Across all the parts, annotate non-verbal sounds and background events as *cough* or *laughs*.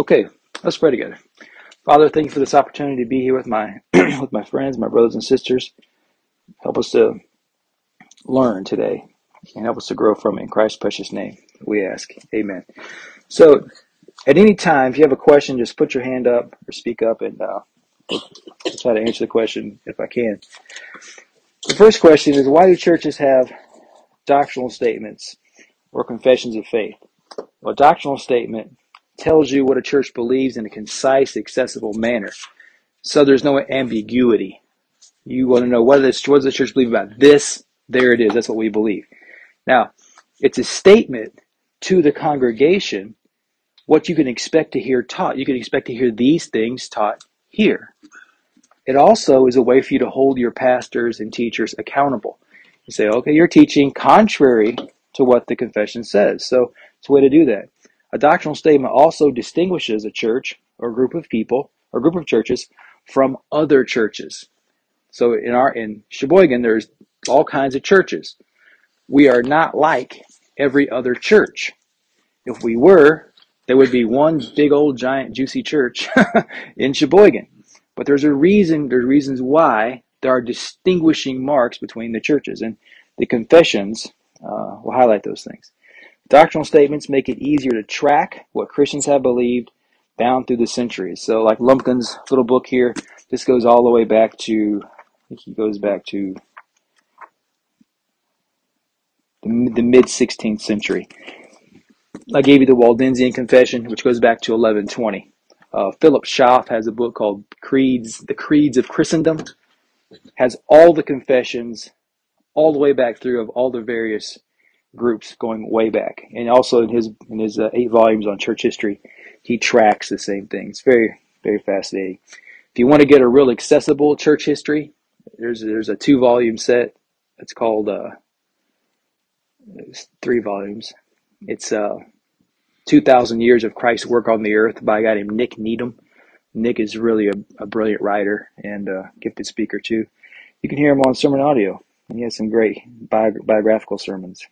Okay, let's pray together. Father, thank you for this opportunity to be here with my *clears throat* with my friends, my brothers and sisters. Help us to learn today and help us to grow from it. In Christ's precious name, we ask. Amen. So, at any time, if you have a question, just put your hand up or speak up, and uh, I'll try to answer the question if I can. The first question is why do churches have doctrinal statements or confessions of faith? Well, a doctrinal statement tells you what a church believes in a concise, accessible manner. So there's no ambiguity. You want to know what, this, what does the church believe about this? There it is. That's what we believe. Now, it's a statement to the congregation what you can expect to hear taught. You can expect to hear these things taught here. It also is a way for you to hold your pastors and teachers accountable. You say, okay, you're teaching contrary to what the confession says. So it's a way to do that. A doctrinal statement also distinguishes a church or group of people or group of churches from other churches. So in our in Sheboygan, there's all kinds of churches. We are not like every other church. If we were, there would be one big old giant juicy church *laughs* in Sheboygan. But there's a reason, there's reasons why there are distinguishing marks between the churches. And the confessions uh, will highlight those things. Doctrinal statements make it easier to track what Christians have believed down through the centuries. So, like Lumpkin's little book here, this goes all the way back to, I think he goes back to the, the mid 16th century. I gave you the Waldensian Confession, which goes back to 1120. Uh, Philip Schaff has a book called Creeds, The Creeds of Christendom, has all the confessions all the way back through of all the various groups going way back. And also in his in his uh, eight volumes on church history, he tracks the same thing. It's very very fascinating. If you want to get a real accessible church history, there's there's a two volume set. It's called uh, it's three volumes. It's uh, 2,000 Years of Christ's Work on the Earth by a guy named Nick Needham. Nick is really a, a brilliant writer and a gifted speaker too. You can hear him on Sermon Audio, and he has some great bi- biographical sermons.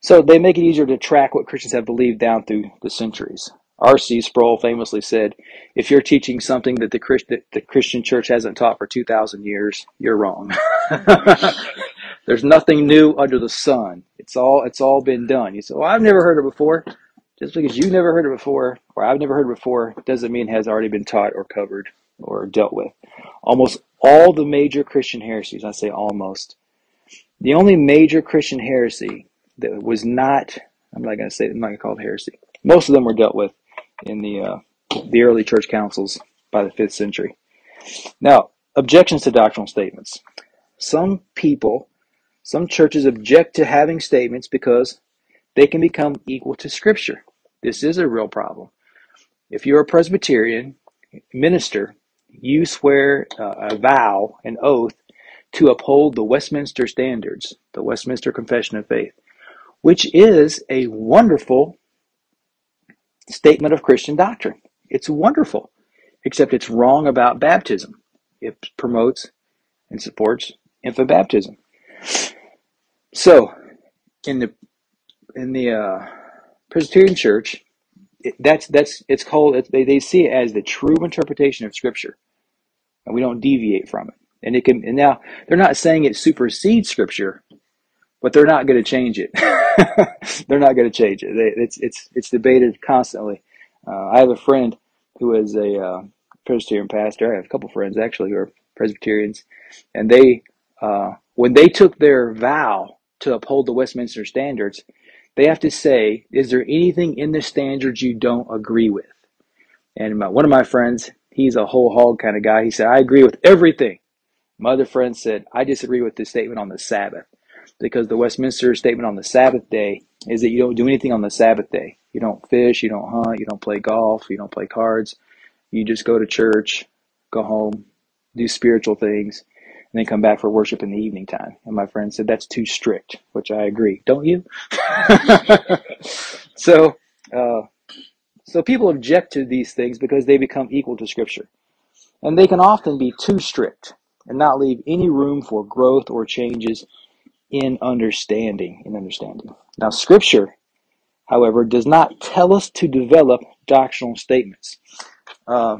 So they make it easier to track what Christians have believed down through the centuries. R.C. Sproul famously said, "If you're teaching something that the, Christ- that the Christian church hasn't taught for 2,000 years, you're wrong. *laughs* There's nothing new under the sun. It's all it's all been done." You say, "Well, I've never heard it before." Just because you've never heard it before, or I've never heard it before, doesn't mean it has already been taught or covered or dealt with. Almost all the major Christian heresies, I say almost, the only major Christian heresy that was not, I'm not going to say, I'm not going to call it heresy. Most of them were dealt with in the, uh, the early church councils by the 5th century. Now, objections to doctrinal statements. Some people, some churches object to having statements because they can become equal to Scripture. This is a real problem. If you're a Presbyterian minister, you swear uh, a vow, an oath, to uphold the Westminster Standards, the Westminster Confession of Faith which is a wonderful statement of Christian doctrine. It's wonderful, except it's wrong about baptism. It promotes and supports infant baptism. So, in the in the uh, Presbyterian Church, it, that's that's it's called they they see it as the true interpretation of Scripture, and we don't deviate from it. And it can and now they're not saying it supersedes Scripture, but they're not going to change it. *laughs* they're not going to change it. They, it's it's it's debated constantly. Uh, I have a friend who is a uh, Presbyterian pastor. I have a couple friends actually who are Presbyterians, and they uh, when they took their vow to uphold the Westminster Standards, they have to say, "Is there anything in the standards you don't agree with?" And my, one of my friends, he's a whole hog kind of guy. He said, "I agree with everything." My other friend said, "I disagree with the statement on the Sabbath." Because the Westminster statement on the Sabbath day is that you don't do anything on the Sabbath day. You don't fish, you don't hunt, you don't play golf, you don't play cards. You just go to church, go home, do spiritual things, and then come back for worship in the evening time. And my friend said that's too strict, which I agree. Don't you? *laughs* so, uh, so people object to these things because they become equal to Scripture. And they can often be too strict and not leave any room for growth or changes in understanding. In understanding. Now, Scripture however, does not tell us to develop doctrinal statements. Uh,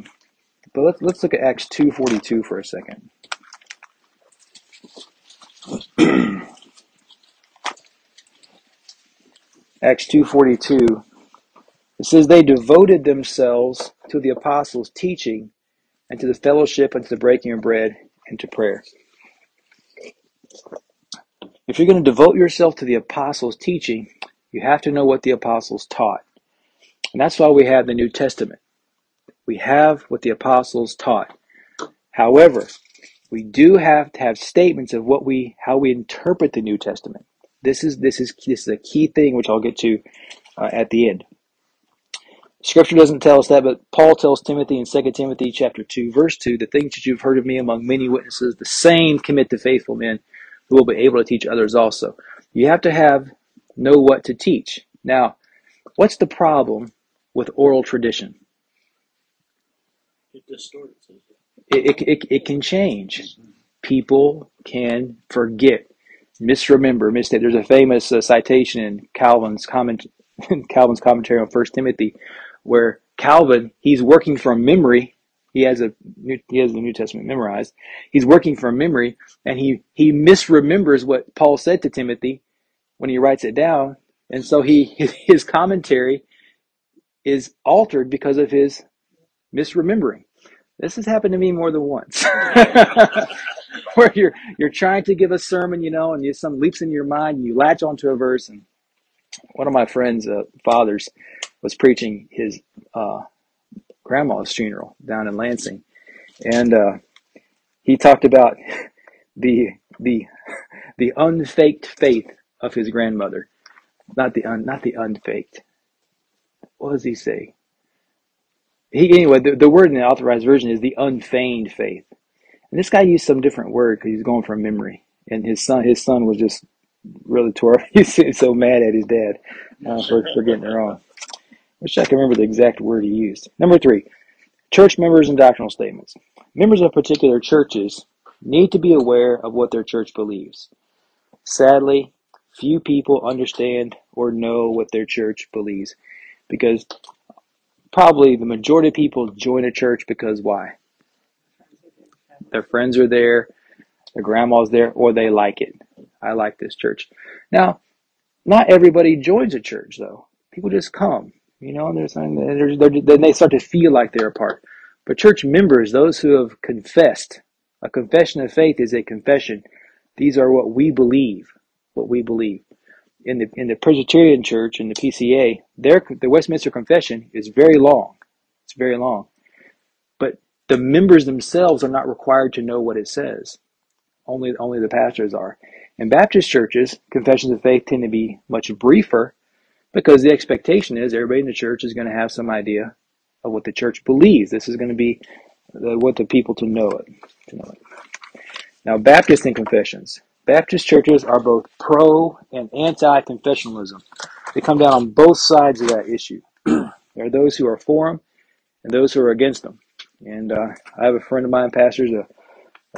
but let's let's look at Acts two forty two for a second. *clears throat* Acts two forty two. It says they devoted themselves to the apostles' teaching and to the fellowship and to the breaking of bread and to prayer. If you're going to devote yourself to the apostles' teaching, you have to know what the apostles taught. And that's why we have the New Testament. We have what the apostles taught. However, we do have to have statements of what we how we interpret the New Testament. This is this is this is a key thing which I'll get to uh, at the end. Scripture doesn't tell us that, but Paul tells Timothy in 2 Timothy chapter 2, verse 2, the things that you've heard of me among many witnesses, the same commit to faithful men who will be able to teach others also. You have to have know what to teach. Now, what's the problem with oral tradition? It distorts it. It, it, it, can change. People can forget, misremember, mistake. There's a famous uh, citation in Calvin's comment, *laughs* Calvin's commentary on First Timothy, where Calvin he's working from memory. He has a he has the New Testament memorized. He's working from memory, and he he misremembers what Paul said to Timothy when he writes it down, and so he *laughs* his commentary is altered because of his misremembering. This has happened to me more than once. *laughs* Where you're you're trying to give a sermon, you know, and you, some leaps in your mind, and you latch onto a verse. And one of my friends' uh, fathers was preaching his uh, grandma's funeral down in Lansing, and uh, he talked about *laughs* the the the unfaked faith of his grandmother, not the un, not the unfaked. What does he say? He anyway. The, the word in the authorized version is the unfeigned faith, and this guy used some different word because he's going from memory. And his son, his son was just really tore. *laughs* He's so mad at his dad uh, for, for getting it wrong. Wish I can remember the exact word he used. Number three, church members and doctrinal statements. Members of particular churches need to be aware of what their church believes. Sadly, few people understand or know what their church believes because probably the majority of people join a church because why? Their friends are there, their grandma's there, or they like it. I like this church. Now, not everybody joins a church though. People just come, you know, they're saying they're, they're, then they start to feel like they're a part. But church members, those who have confessed, a confession of faith is a confession. These are what we believe, what we believe. In the in the Presbyterian Church in the PCA, their the Westminster Confession is very long. It's very long, but the members themselves are not required to know what it says. Only only the pastors are. In Baptist churches, confessions of faith tend to be much briefer because the expectation is everybody in the church is going to have some idea of what the church believes. This is going to be what the people to know it. To know it. Now, Baptist and confessions. Baptist churches are both pro and anti confessionalism. They come down on both sides of that issue. *clears throat* there are those who are for them and those who are against them. And uh, I have a friend of mine, pastors a,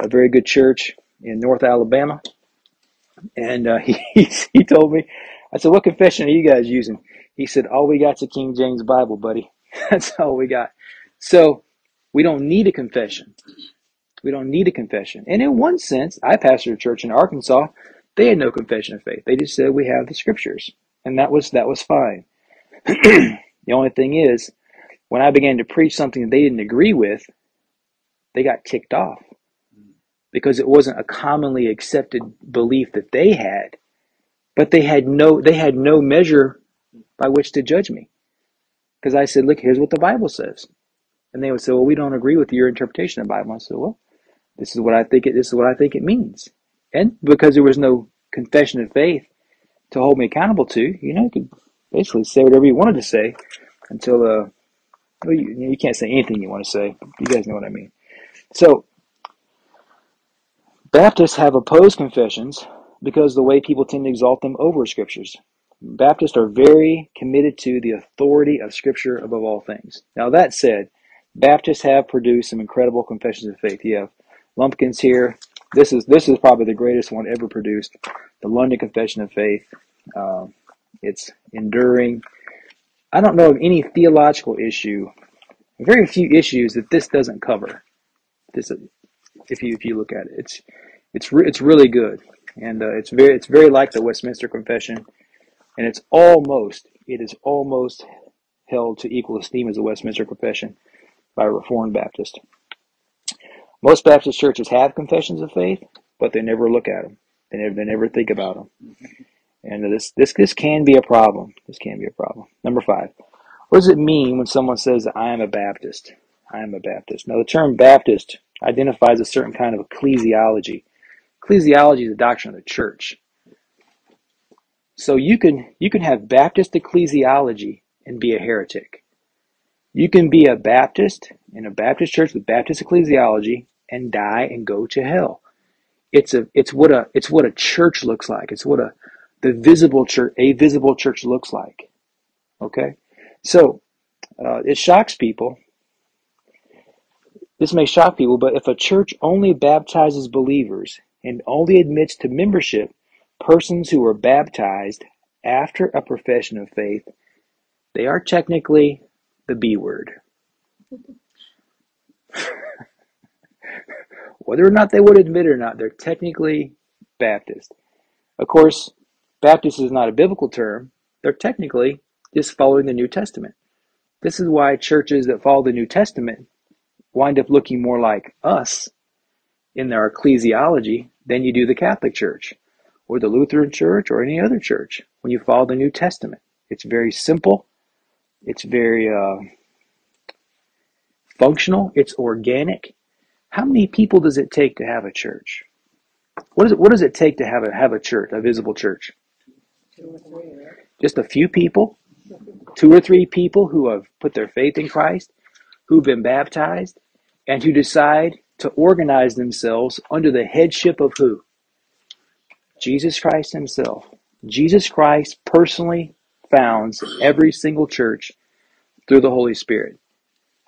a very good church in North Alabama, and uh, *laughs* he he told me, I said, "What confession are you guys using?" He said, "All we got's a King James Bible, buddy. *laughs* That's all we got." So we don't need a confession. We don't need a confession. And in one sense, I pastored a church in Arkansas. They had no confession of faith. They just said we have the scriptures, and that was that was fine. *clears throat* the only thing is, when I began to preach something they didn't agree with, they got ticked off because it wasn't a commonly accepted belief that they had, but they had no they had no measure by which to judge me. Because I said, look, here's what the Bible says. And they would say, well, we don't agree with your interpretation of the Bible. I said, well, this is what I think it. This is what I think it means. And because there was no confession of faith to hold me accountable to, you know, you could basically say whatever you wanted to say until uh, well, you, you can't say anything you want to say. You guys know what I mean. So Baptists have opposed confessions because the way people tend to exalt them over scriptures. Baptists are very committed to the authority of Scripture above all things. Now, that said, Baptists have produced some incredible confessions of faith. You have Lumpkins here. This is this is probably the greatest one ever produced. The London Confession of Faith. Uh, it's enduring. I don't know of any theological issue, very few issues that this doesn't cover. This, if you if you look at it, it's it's re- it's really good, and uh, it's very it's very like the Westminster Confession, and it's almost it is almost held to equal esteem as the Westminster Confession by a Reformed Baptist. Most Baptist churches have confessions of faith, but they never look at them. They never, they never think about them. And this, this, this can be a problem. This can be a problem. Number five. What does it mean when someone says, I am a Baptist? I am a Baptist. Now, the term Baptist identifies a certain kind of ecclesiology. Ecclesiology is the doctrine of the church. So you can you can have Baptist ecclesiology and be a heretic. You can be a Baptist in a Baptist church with Baptist ecclesiology and die and go to hell. It's a it's what a it's what a church looks like. It's what a the visible church a visible church looks like. Okay, so uh, it shocks people. This may shock people, but if a church only baptizes believers and only admits to membership persons who were baptized after a profession of faith, they are technically the B word. *laughs* Whether or not they would admit it or not, they're technically Baptist. Of course, Baptist is not a biblical term. They're technically just following the New Testament. This is why churches that follow the New Testament wind up looking more like us in their ecclesiology than you do the Catholic Church or the Lutheran Church or any other church when you follow the New Testament. It's very simple. It's very uh, functional. It's organic. How many people does it take to have a church? What, is it, what does it take to have a, have a church, a visible church? Just a few people? Two or three people who have put their faith in Christ, who've been baptized, and who decide to organize themselves under the headship of who? Jesus Christ Himself. Jesus Christ personally founds every single church through the Holy Spirit.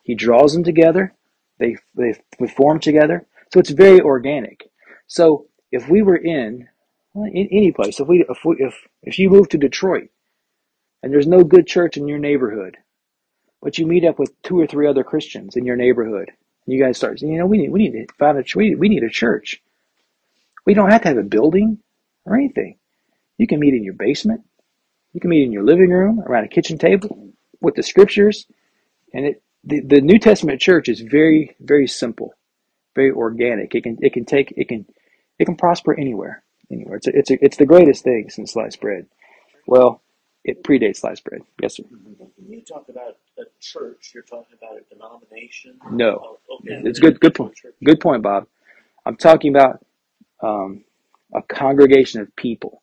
He draws them together, they, they, form together. So it's very organic. So if we were in, in any place, if we, if we, if, if you move to Detroit and there's no good church in your neighborhood, but you meet up with two or three other Christians in your neighborhood, you guys start saying, you know, we need, we need to find a, we, we need a church. We don't have to have a building or anything. You can meet in your basement. You can meet in your living room around a kitchen table with the scriptures. And it, the, the New Testament church is very, very simple, very organic. It can, it can take, it can, it can prosper anywhere, anywhere. It's a, it's a, it's the greatest thing since sliced bread. Well, it predates sliced bread. Yes, sir. You talk about a church, you're talking about a denomination. No, oh, okay. it's good. Good point. Good point, Bob. I'm talking about um, a congregation of people.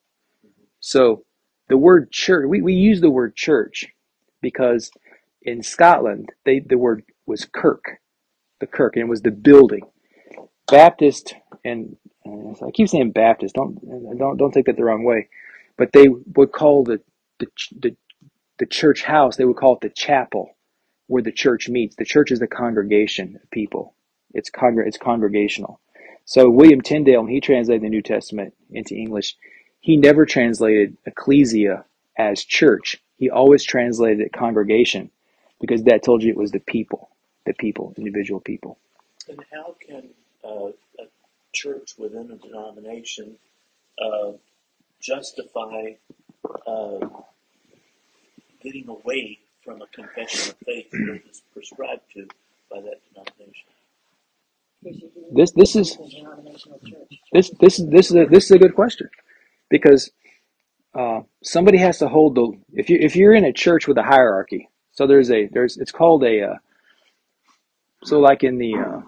So the word church, we, we use the word church because in Scotland, they, the word was kirk, the kirk, and it was the building. Baptist, and uh, I keep saying Baptist, don't, don't, don't take that the wrong way, but they would call the, the, the, the church house, they would call it the chapel where the church meets. The church is the congregation of people. It's, congr- it's congregational. So William Tyndale, when he translated the New Testament into English, he never translated ecclesia as church. He always translated it congregation because that told you it was the people, the people, individual people. And how can uh, a church within a denomination uh, justify uh, getting away from a confession of faith that is prescribed to by that denomination? This this is this this is this is a, this is a good question because uh, somebody has to hold the if you if you're in a church with a hierarchy. So there's a there's it's called a uh, so like in the uh,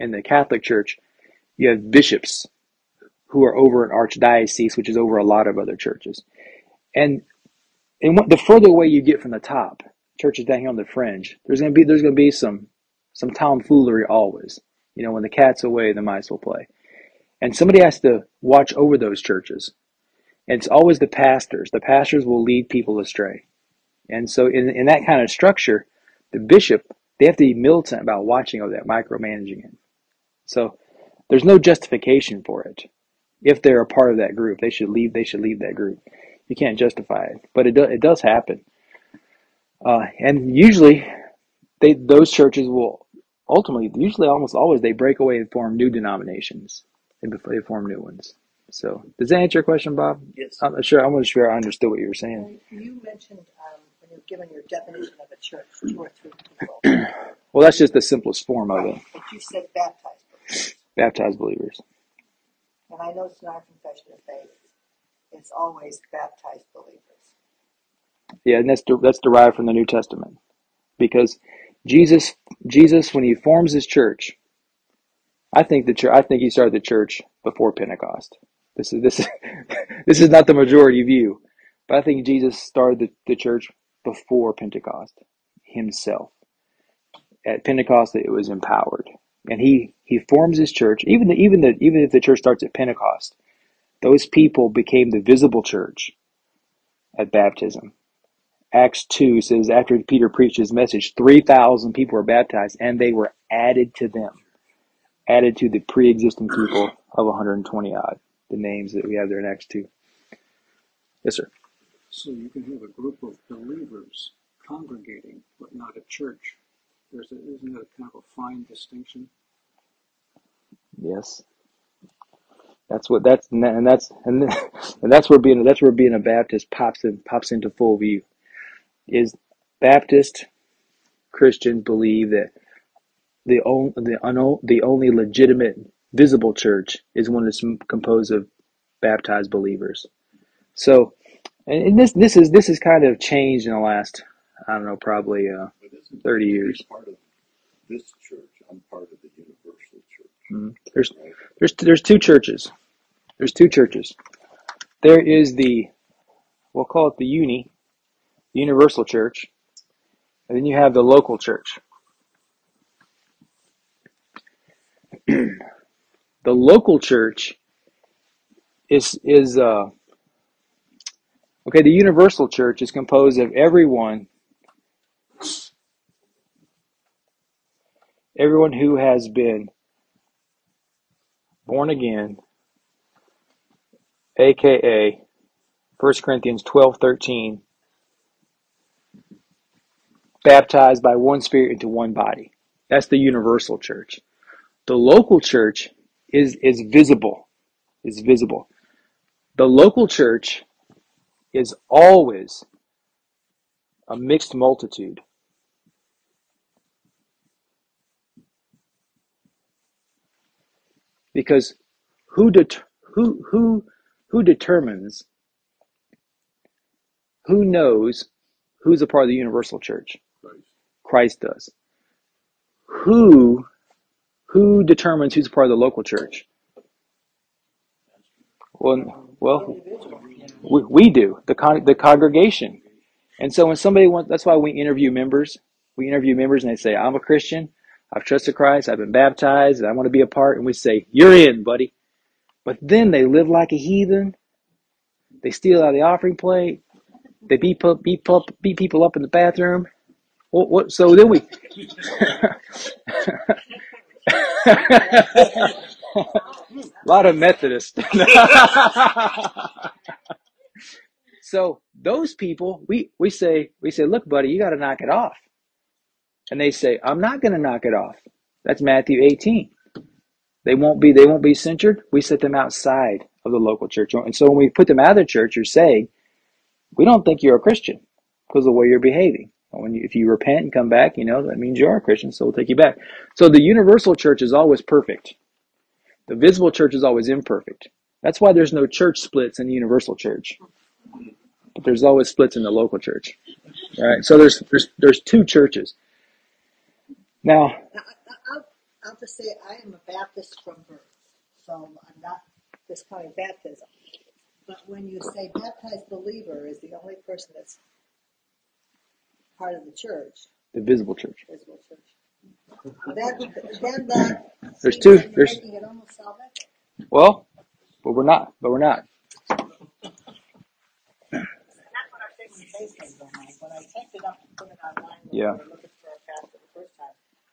in the Catholic Church, you have bishops who are over an archdiocese, which is over a lot of other churches, and and the further away you get from the top, churches down here on the fringe, there's gonna be there's gonna be some some tomfoolery always. You know, when the cat's away, the mice will play. And somebody has to watch over those churches. And it's always the pastors. The pastors will lead people astray. And so in, in that kind of structure, the bishop, they have to be militant about watching over that, micromanaging it. So there's no justification for it. If they're a part of that group, they should leave, they should leave that group. You can't justify it. But it, do, it does happen. Uh, and usually, they those churches will ultimately, usually, almost always, they break away and form new denominations, and they form new ones. So, does that answer your question, Bob? Yes. I'm not sure. I'm not sure I understood what you were saying. You mentioned, um, when you're giving your definition of a church, two or three people, *clears throat* Well, that's just the simplest form of it. but you said baptized believers. Baptized believers. And I noticed in our confession of faith, it's always baptized believers. Yeah, and that's de- that's derived from the New Testament, because Jesus Jesus when he forms his church, I think the church I think he started the church before Pentecost. This is this is *laughs* this is not the majority view, but I think Jesus started the, the church before Pentecost himself. At Pentecost, it was empowered, and he he forms his church. Even the, even the even if the church starts at Pentecost, those people became the visible church at baptism. Acts 2 says, after Peter preached his message, 3,000 people were baptized and they were added to them, added to the pre existing people of 120 odd, the names that we have there in Acts 2. Yes, sir. So you can have a group of believers congregating, but not a church. There's a, isn't that kind of a fine distinction? Yes. That's what that's and that's and, *laughs* and that's where being that's where being a Baptist pops in pops into full view. Is Baptist Christians believe that the only the, the only legitimate visible church is one that's composed of baptized believers. So, and, this this is this is kind of changed in the last I don't know probably uh, 30 years. part of this church? I'm part of the universal church. Mhm. There's Right? there's there's two churches. There's two churches. There is the we'll call it the uni, the universal church, and then you have the local church. *clears throat* the local church is is uh okay. The universal church is composed of everyone, everyone who has been born again, aka 1 Corinthians twelve thirteen, baptized by one spirit into one body. That's the universal church. The local church is is visible, is visible. The local church is always a mixed multitude. Because who det- who who who determines who knows who's a part of the universal church? Christ. Christ does. Who who determines who's a part of the local church? Well, well, we, we do the con- the congregation. And so when somebody wants, that's why we interview members. We interview members and they say, "I'm a Christian. I've trusted Christ. I've been baptized. And I want to be a part." And we say, "You're in, buddy." But then they live like a heathen. They steal out of the offering plate. They beat up, beat up, beat people up in the bathroom. What? what so then we. A *laughs* lot of Methodists. *laughs* so those people, we, we say, we say, look, buddy, you got to knock it off. And they say, I'm not going to knock it off. That's Matthew 18. They won't be, they won't be censured. We set them outside of the local church. And so when we put them out of the church, you're saying, we don't think you're a Christian because of the way you're behaving. When you, if you repent and come back, you know, that means you are a Christian, so we'll take you back. So the universal church is always perfect. The visible church is always imperfect. That's why there's no church splits in the universal church. But there's always splits in the local church. Right. So there's there's there's two churches. Now, I'll, just say I am a Baptist from birth, so I'm not discounting baptism. But when you say baptized believer is the only person that's part of the church, the visible church. visible church, that, then that There's two- there's- making it almost salvific. Well, but we're not. But we're not. That's what our thing was based on, John. When I typed it up and put it online, when Yeah.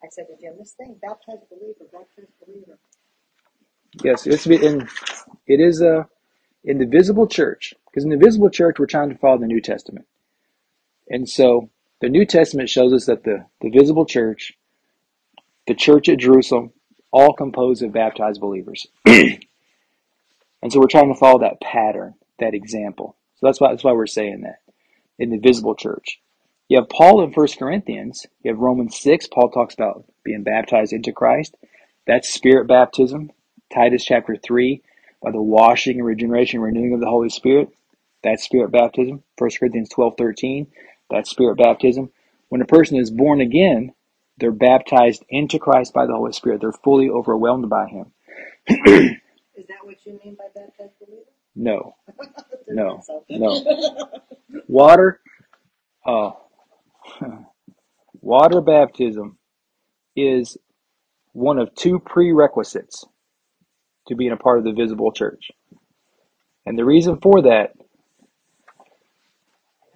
I said to Jim, this thing, baptized believer, baptized believer. Yes, it's in it is a in the visible church because in the visible church we're trying to follow the New Testament, and so The New Testament shows us that the, the visible church, the church at Jerusalem, all composed of baptized believers. *clears throat* and so we're trying to follow that pattern, that example. So that's why that's why we're saying that in the visible church. You have Paul in 1 Corinthians. You have Romans 6. Paul talks about being baptized into Christ. That's spirit baptism. Titus chapter 3, by the washing and regeneration and renewing of the Holy Spirit. That's spirit baptism. 1 Corinthians 12, 13. That's spirit baptism. When a person is born again, they're baptized into Christ by the Holy Spirit. They're fully overwhelmed by Him. *clears throat* Is that what you mean by baptized believer? No, *laughs* no, no. *laughs* Water, uh, *laughs* water baptism is one of two prerequisites to being a part of the visible church. And the reason for that,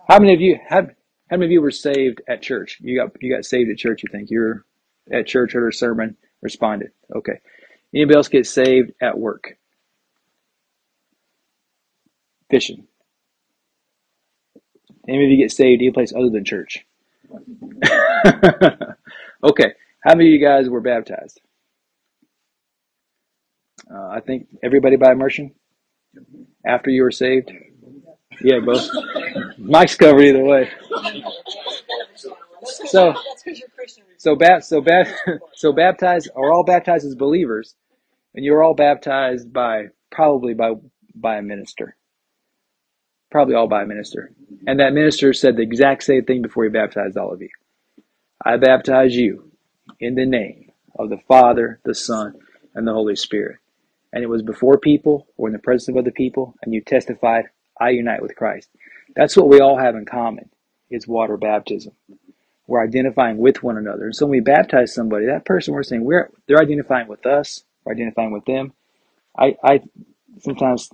how many of you have how many of you were saved at church? You got you got saved at church, you think. You're at church, heard a sermon, responded. Okay. Anybody else get saved at work? Fishing. Any of you get saved any place other than church? *laughs* okay. How many of you guys were baptized? Uh, I think everybody by immersion after you were saved. Yeah, both. Mike's covered either way. So, so bap, so bap, *laughs* so baptized are all baptized as believers, and you're all baptized by probably by by a minister. Probably all by a minister, and that minister said the exact same thing before he baptized all of you. I baptize you in the name of the Father, the Son, and the Holy Spirit. And it was before people or in the presence of other people, and you testified, I unite with Christ. That's what we all have in common is water baptism. We're identifying with one another. And so when we baptize somebody, that person we're saying we're they're identifying with us, we're identifying with them. I, I sometimes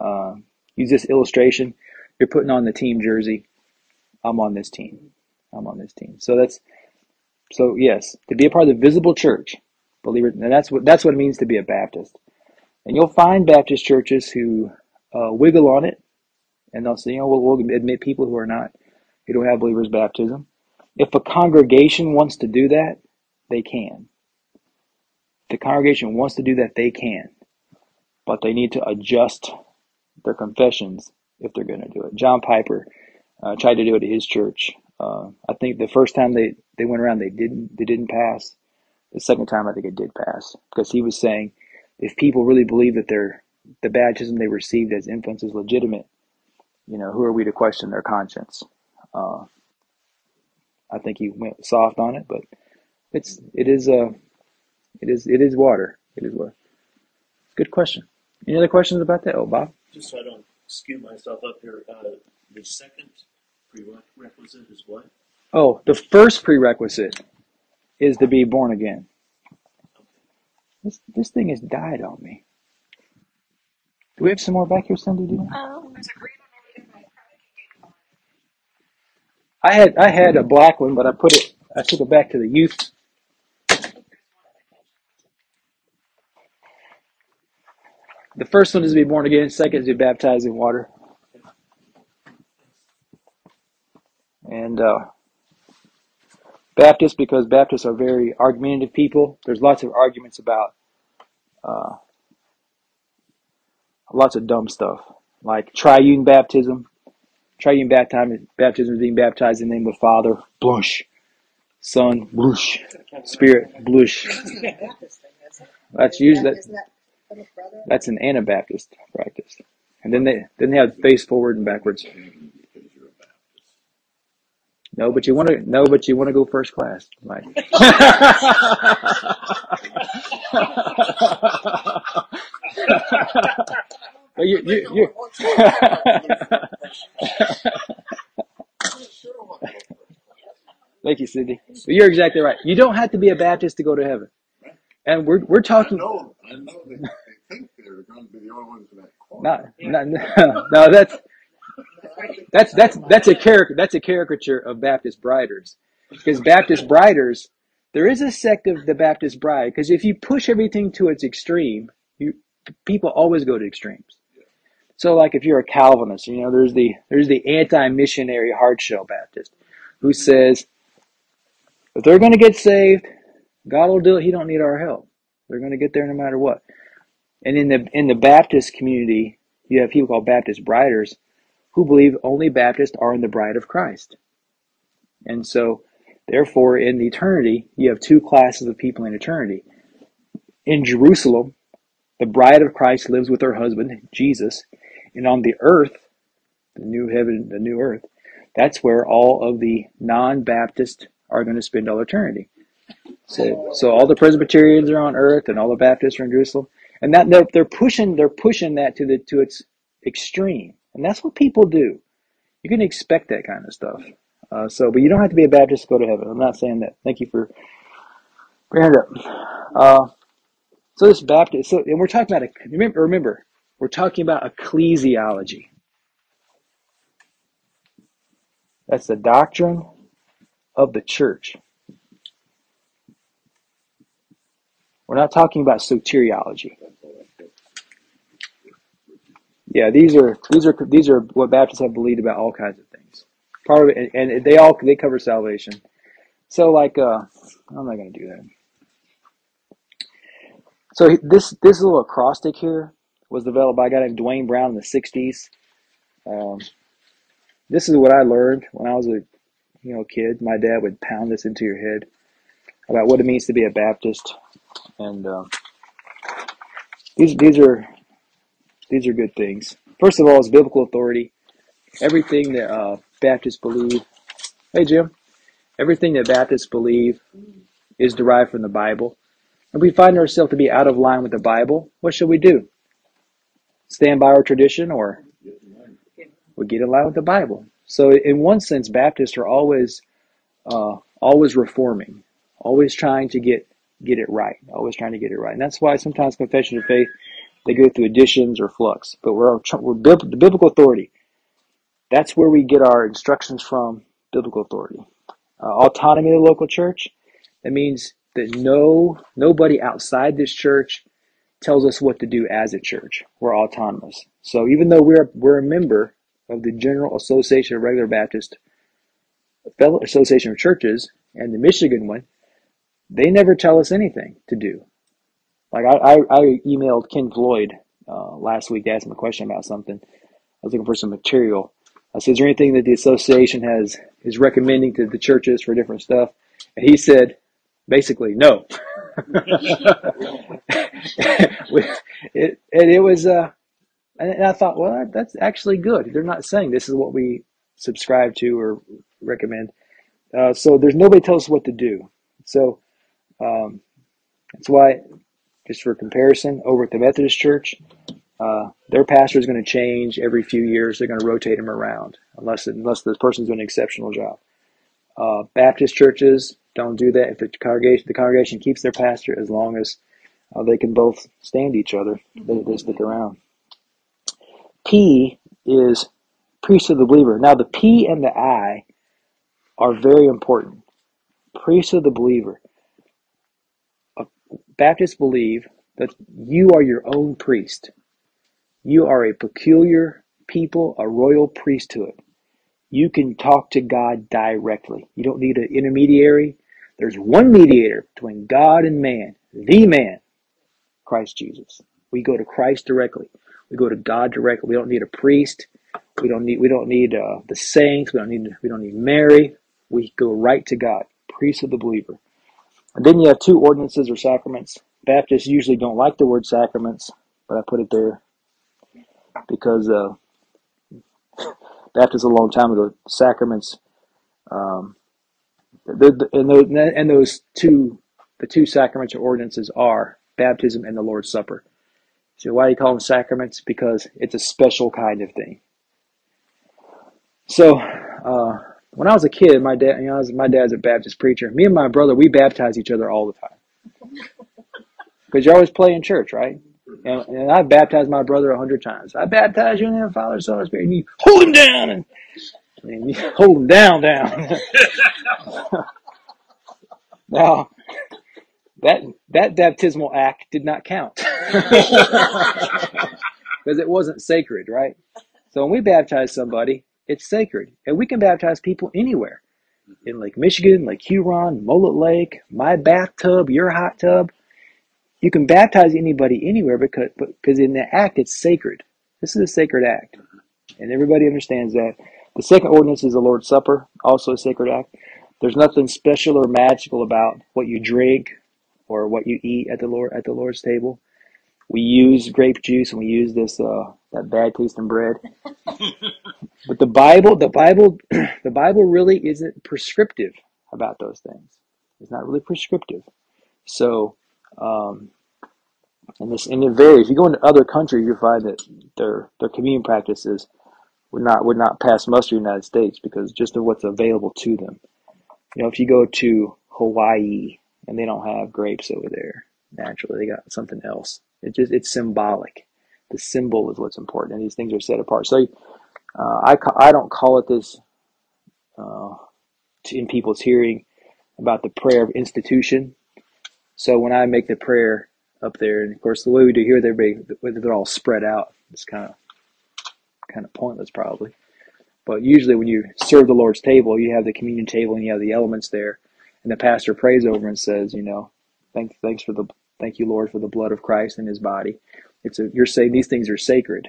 uh, use this illustration. You're putting on the team jersey. I'm on this team. I'm on this team. So that's so yes, to be a part of the visible church, believer, and that's what that's what it means to be a Baptist. And you'll find Baptist churches who uh, wiggle on it, and they'll say, you know, we'll, we'll admit people who are not, who don't have believers' baptism. If a congregation wants to do that, they can. If the congregation wants to do that, they can, but they need to adjust their confessions if they're going to do it. John Piper uh, tried to do it at his church. Uh, I think the first time they, they went around, they didn't they didn't pass. The second time, I think it did pass because he was saying if people really believe that their the baptism they received as infants is legitimate, you know, who are we to question their conscience? Uh, I think he went soft on it, but it's it is uh it is it is water. It is water. Good question. Any other questions about that? Oh, Bob. Just so I don't skew myself up here, uh, the second prerequisite is what? Oh, the first prerequisite is to be born again. This this thing has died on me. Do we have some more back here, Cindy? Do you? Um, I had I had a black one, but I put it I took it back to the youth. The first one is to be born again. Second is to be baptized in water. And uh, Baptists, because Baptists are very argumentative people. There's lots of arguments about uh, lots of dumb stuff like triune baptism. Triune baptism, baptism is being baptized in the name of the Father, blush, Son, blush, Spirit, blush. That's a Baptist thing, isn't it? That's usually that, Isn't that Plymouth Brother? that's an Anabaptist practice. And then they then they have face forward and backwards. Because you're a Baptist. No, but you want to no, but you want to go first class, Mike. Well, you, you, you. *laughs* Thank you, Cindy. But you're exactly right. You don't have to be a Baptist to go to heaven. And we're we're I talking know, I know they, they think they're going to be the only ones in that corner. not, not *laughs* no that's that's that's that's a character that's a caricature of Baptist briders because Baptist briders there is a sect of the Baptist bride because if you push everything to its extreme you people always go to extremes so like if you're a Calvinist you know there's the there's the anti-missionary hard shell Baptist who says if they're going to get saved, God will do it. He don't need our help. They're going to get there no matter what. And in the in the Baptist community, you have people called Baptist briders who believe only Baptists are in the bride of Christ. And so, therefore, in eternity, you have two classes of people in eternity. In Jerusalem, the bride of Christ lives with her husband, Jesus, and on the earth, the new heaven, the new earth, that's where all of the non-Baptists are going to spend all eternity. So, so all the Presbyterians are on earth, and all the Baptists are in Jerusalem, and that they're, they're pushing they're pushing that to the to its extreme, and that's what people do. You can expect that kind of stuff. Uh, so, but you don't have to be a Baptist to go to heaven. I'm not saying that. Thank you for bringing it up. Uh, so this Baptist, so and we're talking about a remember, remember we're talking about ecclesiology. That's the doctrine of the church. We're not talking about soteriology. Yeah, these are these are these are what Baptists have believed about all kinds of things. Part of it, and, and they all they cover salvation. So, like, uh, I'm not going to do that. So this this little acrostic here was developed by a guy named Dwayne Brown in the '60s. Um, this is what I learned when I was a you know kid. My dad would pound this into your head about what it means to be a Baptist, and um, these these are these are good things. First of all, it's biblical authority. Everything that uh, Baptists believe. Hey Jim, everything that Baptists believe is derived from the Bible. If we find ourselves to be out of line with the Bible, what should we do? Stand by our tradition or we get in line with the Bible. So in one sense, Baptists are always uh, always reforming, always trying to get get it right, always trying to get it right. And that's why sometimes confession of faith they go through additions or flux. But we're we're the biblical authority. That's where we get our instructions from. Biblical authority, uh, autonomy of the local church. That means that no nobody outside this church tells us what to do as a church. We're autonomous. So even though we're we're a member of the General Association of Regular Baptist Fellow Association of Churches and the Michigan one, they never tell us anything to do. Like I, I, I emailed Ken Floyd uh, last week to ask him a question about something. I was looking for some material. I said, "Is there anything that the association has is recommending to the churches for different stuff?" And he said, basically, no. *laughs* it, and it was, uh, and I thought, well, that's actually good. They're not saying this is what we subscribe to or recommend. Uh, so there's nobody tells us what to do. So um, that's why, just for comparison, over at the Methodist Church, uh, their pastor is going to change every few years. They're going to rotate him around unless unless the person's doing an exceptional job. Uh, Baptist churches don't do that. If the congregation the congregation keeps their pastor as long as uh, they can both stand each other, they, they stick around. P is priest of the believer. Now the P and the I are very important. Priest of the believer. Baptists believe that you are your own priest. You are a peculiar people, a royal priesthood. You can talk to God directly. You don't need an intermediary. There's one mediator between God and man, the man, Christ Jesus. We go to Christ directly. We go to God directly. We don't need a priest. We don't need we don't need uh, the saints. We don't need we don't need Mary. We go right to God, priest of the believer. And then you have two ordinances or sacraments. Baptists usually don't like the word sacraments, but I put it there because uh, *laughs* Baptists a long time ago sacraments. Um, and, and those two, the two sacraments or ordinances are baptism and the Lord's Supper. So why do you call them sacraments? Because it's a special kind of thing. So uh, when I was a kid, my dad, you know, was, my dad's a Baptist preacher. Me and my brother, we baptize each other all the time. *laughs* Because you're always playing church, right? And, and I baptized my brother a hundred times. I baptize you in the Father, Son, and Spirit. And you hold him down and, and you hold him down, down. *laughs* now, that that baptismal act did not count *laughs* because it wasn't sacred, right? So when we baptize somebody, it's sacred, and we can baptize people anywhere. Mm-hmm. in Lake Michigan, Lake Huron, Mullet Lake, my bathtub, your hot tub. You can baptize anybody anywhere because because in the act it's sacred. This is a sacred act, mm-hmm. and everybody understands that. The second ordinance is the Lord's Supper, also a sacred act. There's nothing special or magical about what you drink or what you eat at the Lord at the Lord's table. We use grape juice and we use this uh, that bad tasting bread. *laughs* But the Bible, the Bible, *clears throat* the Bible really isn't prescriptive about those things. It's not really prescriptive. So, um, and this and it varies. If you go into other countries, you find that their their communion practices would not would not pass muster in the United States because just of what's available to them. You know, if you go to Hawaii and they don't have grapes over there, naturally they got something else. It just it's symbolic. The symbol is what's important, and these things are set apart. So uh, I I don't call it this uh, in people's hearing about the prayer of institution. So when I make the prayer up there, and of course the way we do here, they're they're all spread out. It's kind of kind of pointless probably. But usually when you serve the Lord's table, you have the communion table and you have the elements there, and the pastor prays over and says, you know, thank thanks for the thank you Lord for the blood of Christ and His body. It's a, you're saying these things are sacred,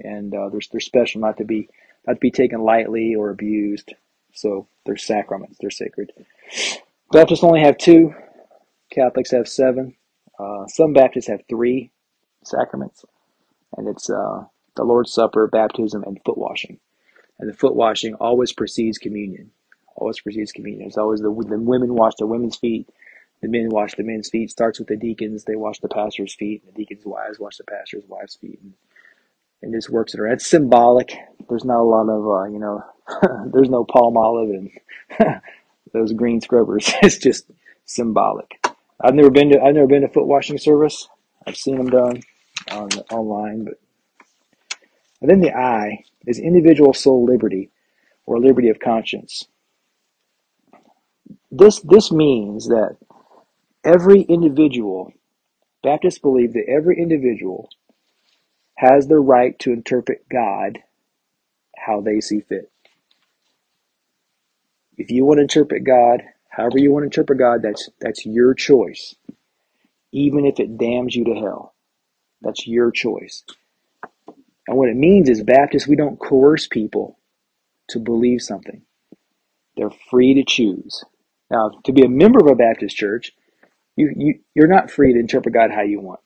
and uh, they're they're special, not to be not to be taken lightly or abused. So they're sacraments, they're sacred. Baptists only have two. Catholics have seven. Uh, some Baptists have three sacraments, and it's uh, the Lord's Supper, baptism, and foot washing. And the foot washing always precedes communion. Always precedes communion. It's always the, the women wash the women's feet, the men wash the men's feet. Starts with the deacons; they wash the pastor's feet. And the deacons' wives wash the pastor's wives' feet, and, and just works it around. It's symbolic. There's not a lot of uh, you know. *laughs* there's no Palmolive and *laughs* those green scrubbers. *laughs* it's just symbolic. I've never been to I've never been to foot washing service. I've seen them done on online, but and then the I is individual soul liberty or liberty of conscience. This, this means that every individual, Baptists believe that every individual has the right to interpret God how they see fit. If you want to interpret God however you want to interpret God, that's that's your choice. Even if it damns you to hell. That's your choice. And what it means is Baptists, we don't coerce people to believe something. They're free to choose. Now, to be a member of a Baptist church, you, you, you're not free to interpret God how you want.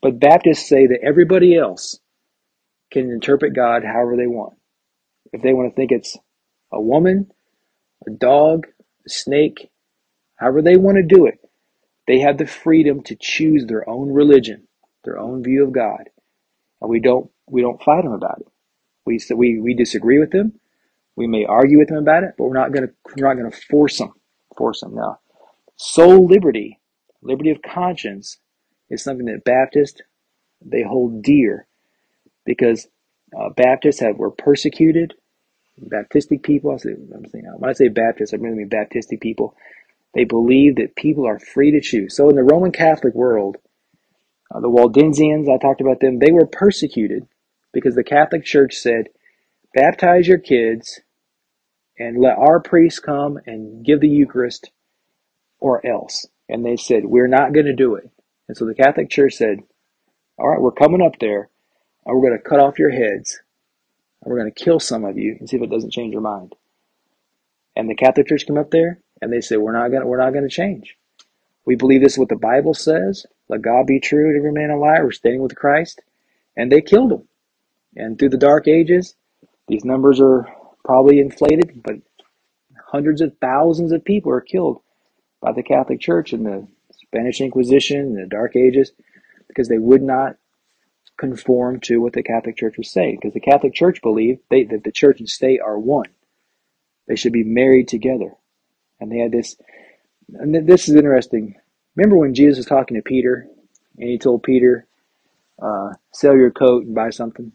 But Baptists say that everybody else can interpret God however they want. If they want to think it's a woman, a dog, a snake, however they want to do it, they have the freedom to choose their own religion, their own view of God. And we don't we don't fight them about it. We we we disagree with them. We may argue with them about it, but we're not going to we're not going to force them. Force them now. Soul liberty, liberty of conscience, is something that Baptists they hold dear because uh, Baptists have were persecuted. Baptistic people, I say, I'm saying, when I say Baptist, I really mean Baptistic people. They believe that people are free to choose. So in the Roman Catholic world, uh, the Waldensians, I talked about them, they were persecuted because the Catholic Church said, baptize your kids and let our priests come and give the Eucharist or else. And they said, we're not going to do it. And so the Catholic Church said, all right, we're coming up there and we're going to cut off your heads and we're going to kill some of you and see if it doesn't change your mind. And the Catholic Church came up there and they said, we're not going to, we're not going to change. We believe this is what the Bible says. Let God be true and every man a liar. We're standing with Christ. And they killed him. And through the Dark Ages, these numbers are probably inflated, but hundreds of thousands of people are killed by the Catholic Church in the Spanish Inquisition in the Dark Ages because they would not conform to what the Catholic Church was saying. Because the Catholic Church believed they, that the church and state are one. They should be married together. And they had this, and this is interesting. Remember when Jesus was talking to Peter and he told Peter, uh, sell your coat and buy something?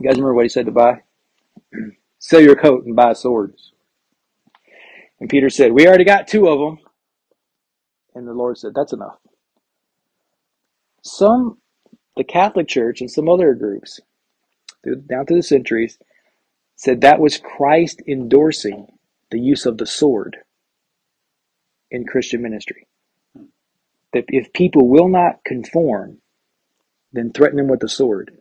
You guys remember what he said to buy? *clears throat* Sell your coat and buy swords. And Peter said, We already got two of them. And the Lord said, That's enough. Some, the Catholic Church and some other groups, down through the centuries, said that was Christ endorsing the use of the sword in Christian ministry. That if people will not conform, then threaten them with the sword.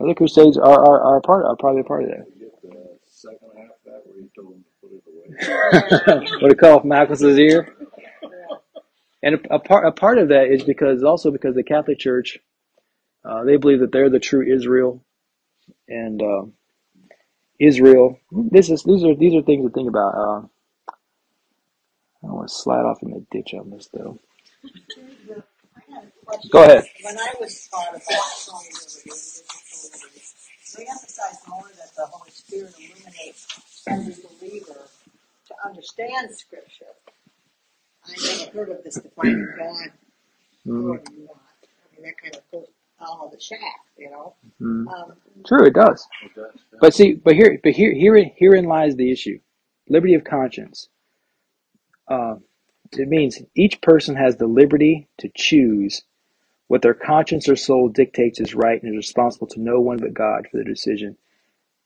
Other crusades are, are, are part are probably a part of that. You get the second half of that where he told what to call off Malchus's ear? And a, a part a part of that is because also because the Catholic Church, uh, they believe that they're the true Israel, and uh, Israel. This is these are these are things to think about. Uh, I don't want to slide off in the ditch on this though. A. Go ahead. When I was taught about soul liberty, religious soul liberty, they emphasize more that the Holy Spirit illuminates every believer to understand Scripture. I never heard of this defining God Mm, more than you want. I mean, that kind of goes all the shack, you know. mm. Um, True, it does. It does, yeah. But see, but here, but here, here, herein lies the issue: liberty of conscience. Uh, it means each person has the liberty to choose what their conscience or soul dictates is right, and is responsible to no one but God for the decision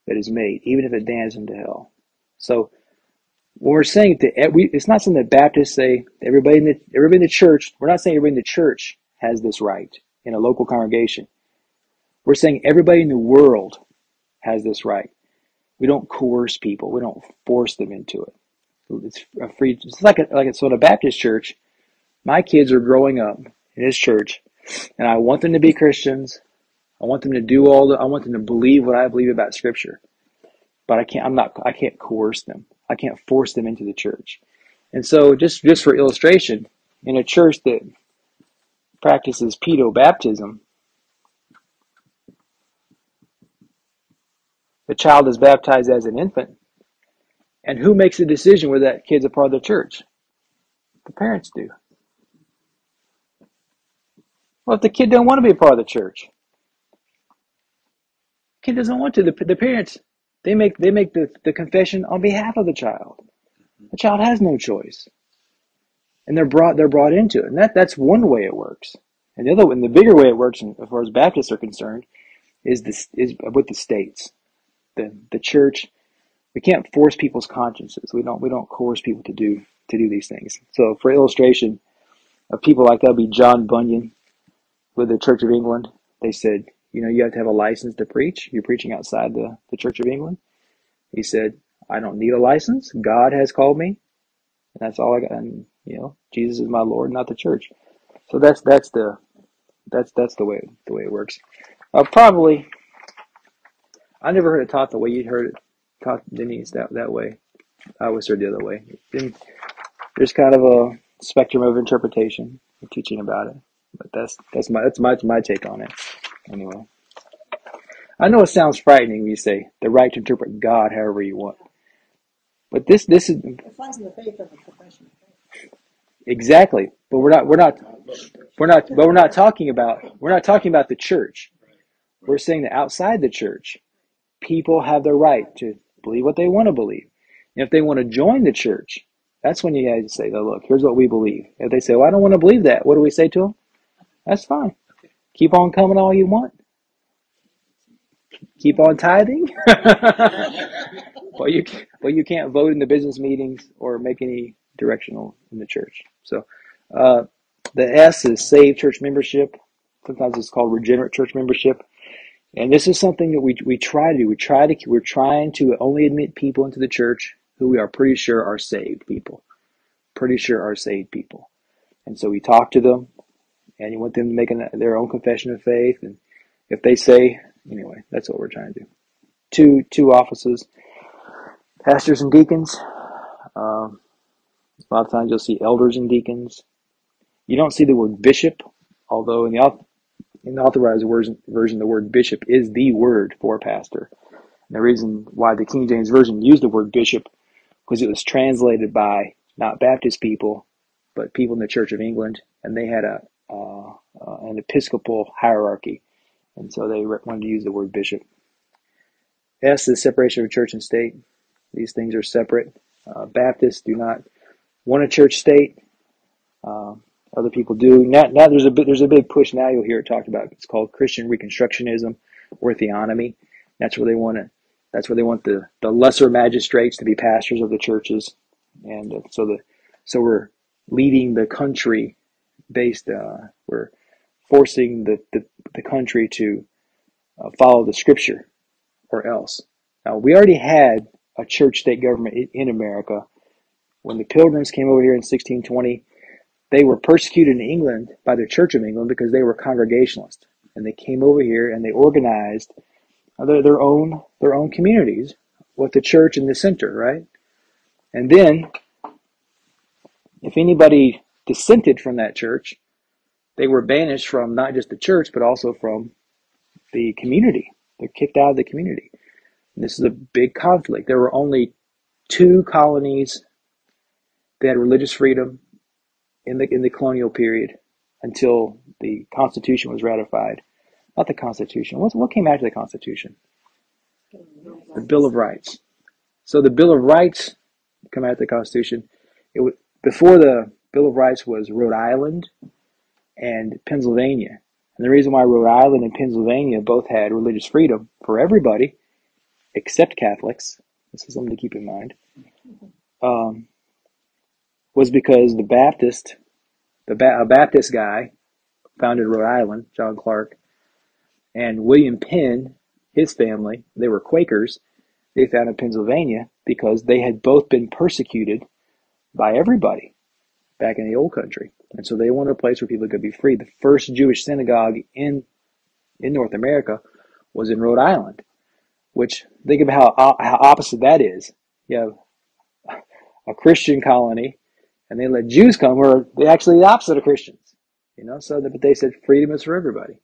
that is made, even if it damns them to hell. So, when we're saying that eh, we, it's not something that Baptists say. Everybody in the everybody in the church. We're not saying everybody in the church has this right in a local congregation. We're saying everybody in the world has this right. We don't coerce people. We don't force them into it. It's a free. It's like a, like a, so in a Baptist church. My kids are growing up in this church, and I want them to be Christians. I want them to do all the. I want them to believe what I believe about Scripture, but I can't. I'm not. I can't coerce them. I can't force them into the church. And so, just just for illustration, in a church that practices pedo baptism, the child is baptized as an infant. And who makes the decision whether that kid's a part of the church? The parents do. Well, if the kid don't want to be a part of the church, kid doesn't want to. The, the parents they make they make the, the confession on behalf of the child. The child has no choice, and they're brought they're brought into it. And that that's one way it works. And the other and the bigger way it works, as far as Baptists are concerned, is this is with the states. The the church we can't force people's consciences. We don't we don't coerce people to do to do these things. So for illustration of people like that would be John Bunyan with the Church of England. They said, you know, you have to have a license to preach. You're preaching outside the, the Church of England. He said, I don't need a license. God has called me. And that's all I got. And, you know, Jesus is my Lord, not the church. So that's that's the that's that's the way the way it works. Uh, probably I never heard it taught the way you heard it taught Denise that that way. I always heard the other way. And there's kind of a spectrum of interpretation of teaching about it. But that's that's my that's my my take on it. Anyway. I know it sounds frightening when you say the right to interpret God however you want. But this this is it the faith of a profession exactly. But we're not we're not we're not but we're not talking about we're not talking about the church. We're saying that outside the church, people have the right to believe what they want to believe. And if they want to join the church, that's when you guys say, oh, look, here's what we believe. If they say, well, I don't want to believe that, what do we say to them? That's fine. Keep on coming all you want. Keep on tithing. *laughs* but you but you can't vote in the business meetings or make any directional in the church. So uh, the S is save church membership. Sometimes it's called regenerate church membership. And this is something that we we try to do. We try to we're trying to only admit people into the church who we are pretty sure are saved people. Pretty sure are saved people. And so we talk to them and you want them to make an, their own confession of faith and if they say anyway, that's what we're trying to do. Two two offices, pastors and deacons. Um, a lot of times you'll see elders and deacons. You don't see the word bishop, although in the in the authorized version, version the word bishop is the word for pastor. And the reason why the King James version used the word bishop was it was translated by not Baptist people, but people in the Church of England, and they had a uh, uh, an episcopal hierarchy, and so they wanted to use the word bishop. S the separation of church and state. These things are separate. Uh, Baptists do not want a church state. Uh, other people do. Now, now there's a bit, there's a big push now. You'll hear it talked about. It's called Christian Reconstructionism or theonomy. That's where they want to That's where they want the, the lesser magistrates to be pastors of the churches, and uh, so the so we're leading the country based. Uh, we're forcing the, the, the country to uh, follow the scripture or else. Now, we already had a church state government in, America. When the pilgrims came over here in 1620, they were persecuted in England by the Church of England because they were Congregationalists. And they came over here and they organized their, their own their own communities with the church in the center, right? And then, if anybody dissented from that church, they were banished from not just the church, but also from the community. They're kicked out of the community. And this is a big conflict. There were only two colonies that had religious freedom in the in the colonial period until the Constitution was ratified. Not the Constitution. What came after the Constitution? The Bill of Rights. So the Bill of Rights come after the Constitution. It was, before the Bill of Rights was Rhode Island and Pennsylvania. And the reason why Rhode Island and Pennsylvania both had religious freedom for everybody, except Catholics, this is something to keep in mind, um, was because the Baptist, the ba- a Baptist guy, founded Rhode Island, John Clarke, and William Penn, his family, they were Quakers. They founded Pennsylvania because they had both been persecuted by everybody back in the old country. And so they wanted a place where people could be free. The first Jewish synagogue in in North America was in Rhode Island, which think about how, how opposite that is. You have a Christian colony, and they let Jews come, where they actually the opposite of Christians. You know, so that, but they said freedom is for everybody.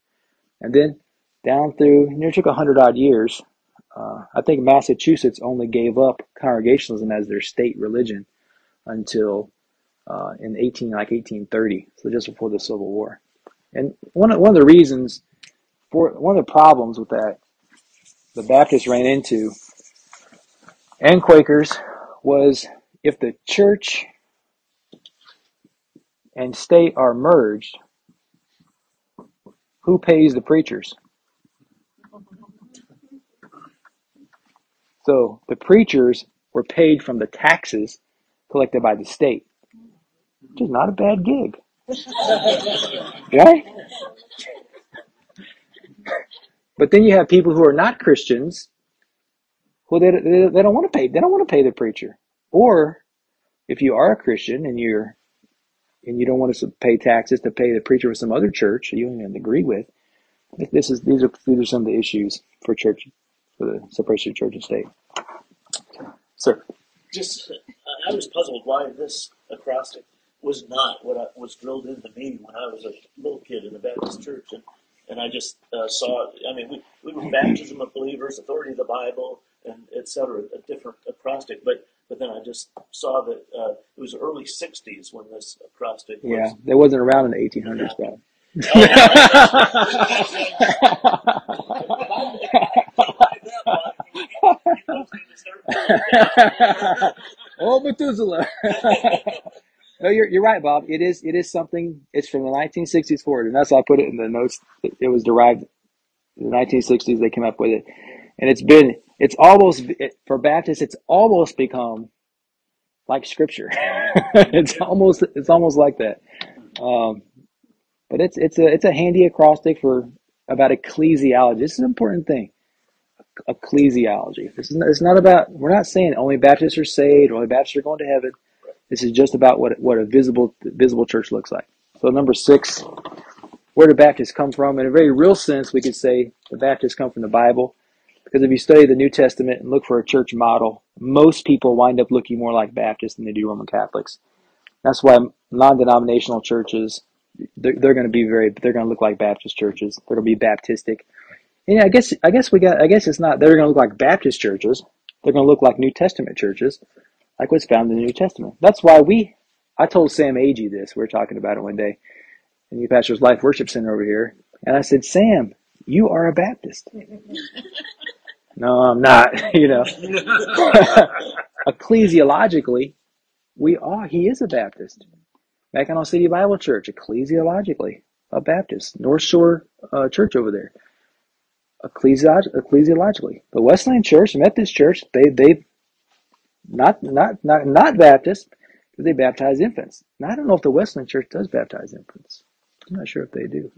And then down through, you know, it took a hundred odd years. Uh, I think Massachusetts only gave up Congregationalism as their state religion until uh, in 18 like 1830, so just before the Civil War. And one of, one of the reasons for one of the problems with that the Baptists ran into and Quakers was if the church and state are merged, who pays the preachers? So the preachers were paid from the taxes collected by the state which is not a bad gig. right? But then you have people who are not Christians who they, they, they don't want to pay. They don't want to pay the preacher. Or if you are a Christian and you're and you don't want to pay taxes to pay the preacher of some other church you don't even agree with, this is these are these are some of the issues for church for the separation of church and state. Sir, just I was puzzled why this acrostic was not what I, was drilled into me when I was a little kid in the Baptist church, and and I just uh, saw. I mean, we we were baptism of believers, authority of the Bible, and etc. A different acrostic, but but then I just saw that uh, it was early '60s when this acrostic. Was, yeah, it wasn't around in the 1800s, though. *laughs* *laughs* oh, Methuselah. *laughs* No, you're you're right, Bob. It is it is something. It's from the 1960s forward, and that's why I put it in the notes. It, it was derived in the 1960s. They came up with it, and it's been it's almost it, for Baptists. It's almost become like Scripture. *laughs* it's almost it's almost like that. Um, but it's it's a it's a handy acrostic for about ecclesiology. This is an important thing. Ecclesiology. This is not, it's not about. We're not saying only Baptists are saved, only Baptists are going to heaven. This is just about what what a visible visible church looks like. So number six, where do Baptists come from? In a very real sense, we could say the Baptists come from the Bible. Because if you study the New Testament and look for a church model, most people wind up looking more like Baptists than they do Roman Catholics. That's why non-denominational churches, they're, they're going to be very, they're going to look like Baptist churches. They're going to be Baptistic. And I guess, I guess we got, I guess it's not, they're going to look like Baptist churches. They're going to look like New Testament churches like what's found in the New Testament. That's why we, I told Sam Agee this, we were talking about it one day, in the Pastor's Life Worship Center over here, and I said, Sam, you are a Baptist. *laughs* no, I'm not, *laughs* you know. *laughs* Ecclesiologically, we are, he is a Baptist. Mackinaw City Bible Church, ecclesiologically, a Baptist. North Shore uh, Church over there. ecclesiolog- ecclesiologically. The Wesleyan Church, Methodist Church, they they not not not not Baptist, but they baptize infants. Now I don't know if the Wesleyan Church does baptize infants. I'm not sure if they do.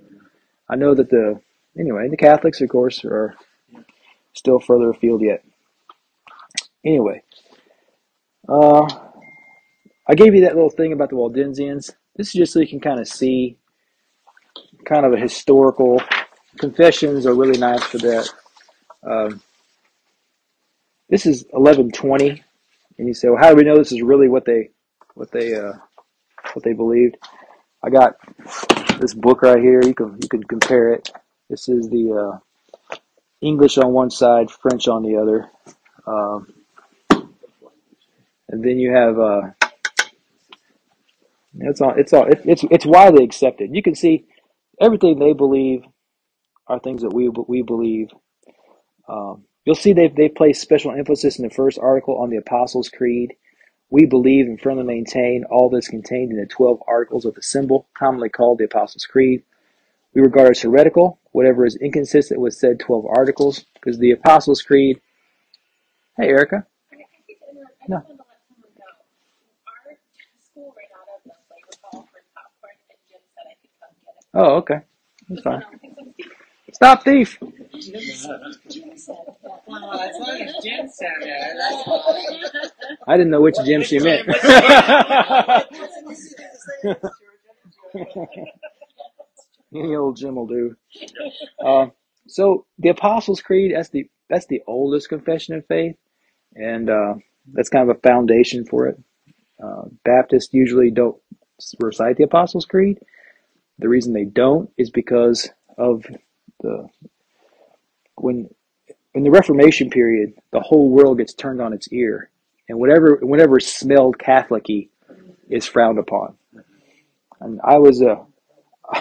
I know that the anyway the Catholics, of course, are still further afield yet. Anyway, uh, I gave you that little thing about the Waldensians. This is just so you can kind of see kind of a historical confessions are really nice for that. Um, this is 1120, and you say, "Well, how do we know this is really what they what they uh, what they believed?" I got this book right here. You can you can compare it. This is the uh, English on one side, French on the other, um, and then you have uh, it's all it's all it, it's it's widely accepted. You can see everything they believe are things that we we believe. Um, you'll see they they place special emphasis in the first article on the Apostles' Creed. We believe and firmly maintain all that's contained in the 12 articles of the symbol, commonly called the Apostles' Creed. We regard as heretical whatever is inconsistent with said 12 articles, because the Apostles' Creed. Hey, Erica. No. Oh, okay. That's fine. Stop thief. I didn't know which Jim she meant. *laughs* Any old Jim will do. Uh, so the Apostles' Creed that's the that's the oldest confession of faith, and uh, that's kind of a foundation for it. Uh, Baptists usually don't recite the Apostles' Creed. The reason they don't is because of the when in the Reformation period, the whole world gets turned on its ear, and whatever whatever smelled Catholicy is frowned upon. And I was uh, *laughs*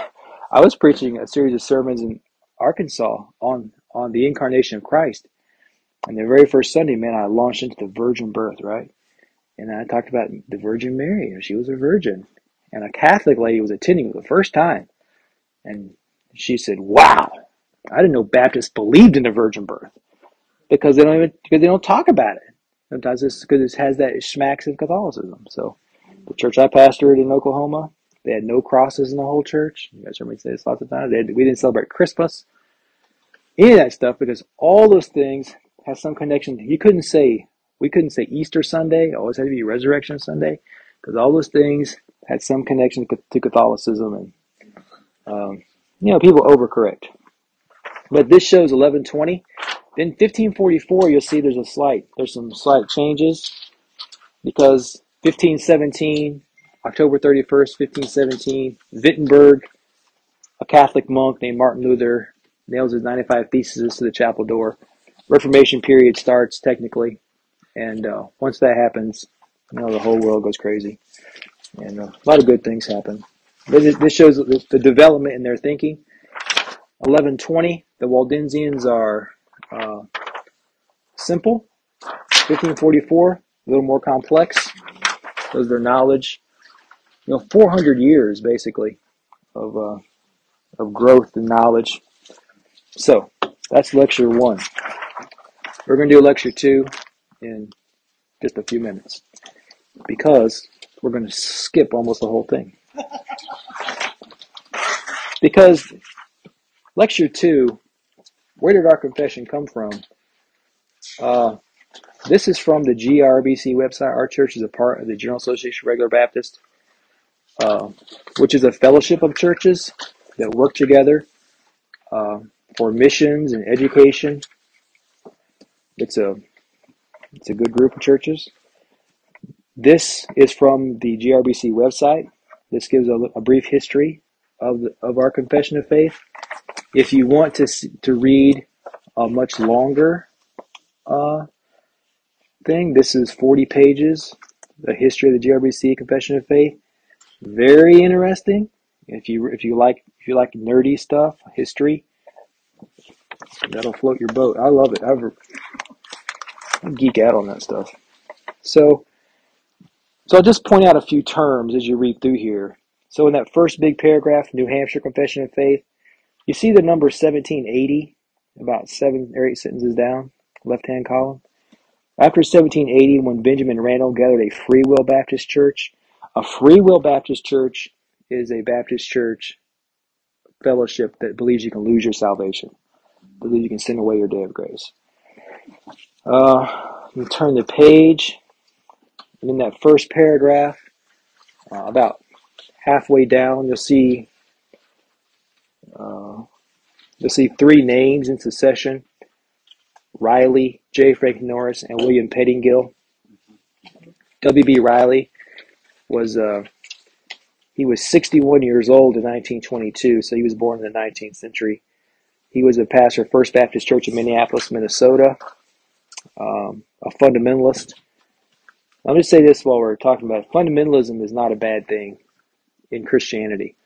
I was preaching a series of sermons in Arkansas on on the incarnation of Christ, and the very first Sunday, man, I launched into the virgin birth, right? And I talked about the Virgin Mary, and she was a virgin, and a Catholic lady was attending for the first time, and she said, "Wow, I didn't know Baptists believed in the virgin birth because they don't even because they don't talk about it. Sometimes it's because it has that smacks of Catholicism. So, the church I pastored in Oklahoma, they had no crosses in the whole church. You guys heard me say this lots of times. Had, we didn't celebrate Christmas, any of that stuff, because all those things have some connection. You couldn't say we couldn't say Easter Sunday. It always had to be Resurrection Sunday, because all those things had some connection to Catholicism, and um, you know people overcorrect. But this shows 1120. Then 1544, you'll see there's a slight, there's some slight changes because 1517, October 31st, 1517, Wittenberg, a Catholic monk named Martin Luther, nails his 95 theses to the chapel door. Reformation period starts technically, and uh, once that happens, you know the whole world goes crazy, and uh, a lot of good things happen. This shows the development in their thinking. 1120, the Waldensians are uh, simple. 1544, a little more complex. Shows their knowledge. You know, 400 years basically of uh, of growth and knowledge. So that's lecture one. We're going to do lecture two in just a few minutes because we're going to skip almost the whole thing. *laughs* Because lecture two, where did our confession come from? Uh, this is from the GRBC website. Our church is a part of the General Association of Regular Baptist, uh, which is a fellowship of churches that work together uh, for missions and education. It's a it's a good group of churches. This is from the GRBC website. This gives a, a brief history of the, of our confession of faith. If you want to to read a much longer uh, thing, this is 40 pages. The history of the GRBC Confession of Faith. Very interesting. If you if you like if you like nerdy stuff, history, that'll float your boat. I love it. I've, I geek out on that stuff. So so I'll just point out a few terms as you read through here. So in that first big paragraph, New Hampshire Confession of Faith, you see the number 1780 about seven or eight sentences down, left hand column. After 1780, when Benjamin Randall gathered a Free Will Baptist church, a Free Will Baptist church is a Baptist church fellowship that believes you can lose your salvation, believes you can send away your day of grace. Uh, you turn the page, and in that first paragraph, uh, about halfway down, you'll see uh, you'll see three names in succession: Riley, J. Frank Norris, and William Pettingill. W.B. Riley was uh, he was 61 years old in 1922, so he was born in the 19th century. He was a pastor of First Baptist Church in Minneapolis, Minnesota, um, a fundamentalist. Let me say this while we're talking about it. fundamentalism is not a bad thing in Christianity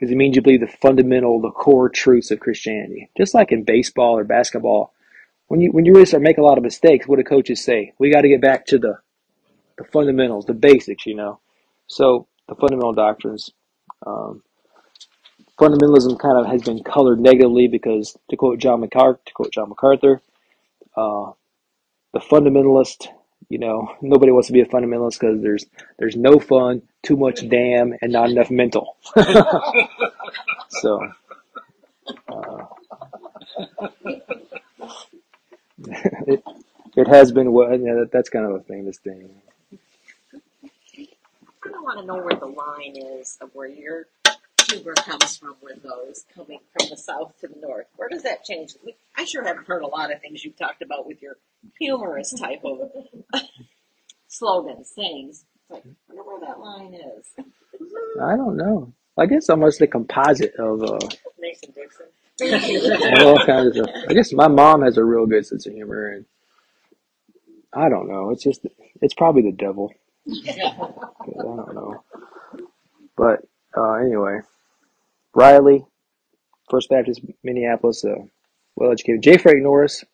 because it means you believe the fundamental, the core truths of Christianity. Just like in baseball or basketball, when you when you really start making a lot of mistakes, what do coaches say? We got to get back to the the fundamentals, the basics, you know. So the fundamental doctrines. Um, fundamentalism kind of has been colored negatively because, to quote John MacArthur, to quote John MacArthur, uh, the fundamentalist, you know, nobody wants to be a fundamentalist because there's there's no fun, too much damn, and not enough mental. *laughs* so. Uh, *laughs* it, it has been what yeah, that's kind of a famous thing. I don't want to know where the line is of where your humor comes from with those coming from the south to the north. Where does that change? I sure haven't heard a lot of things you've talked about with your humorous type of slogans, sayings. But I wonder where that line is. I don't know. I guess almost a composite of uh, Mason Dixon. all kinds of stuff. I guess my mom has a real good sense of humor, and I don't know. It's just it's probably the devil. 'Cause *laughs* I don't know. But uh, anyway, Riley, First Baptist Minneapolis, uh, well educated. J. Frank Norris.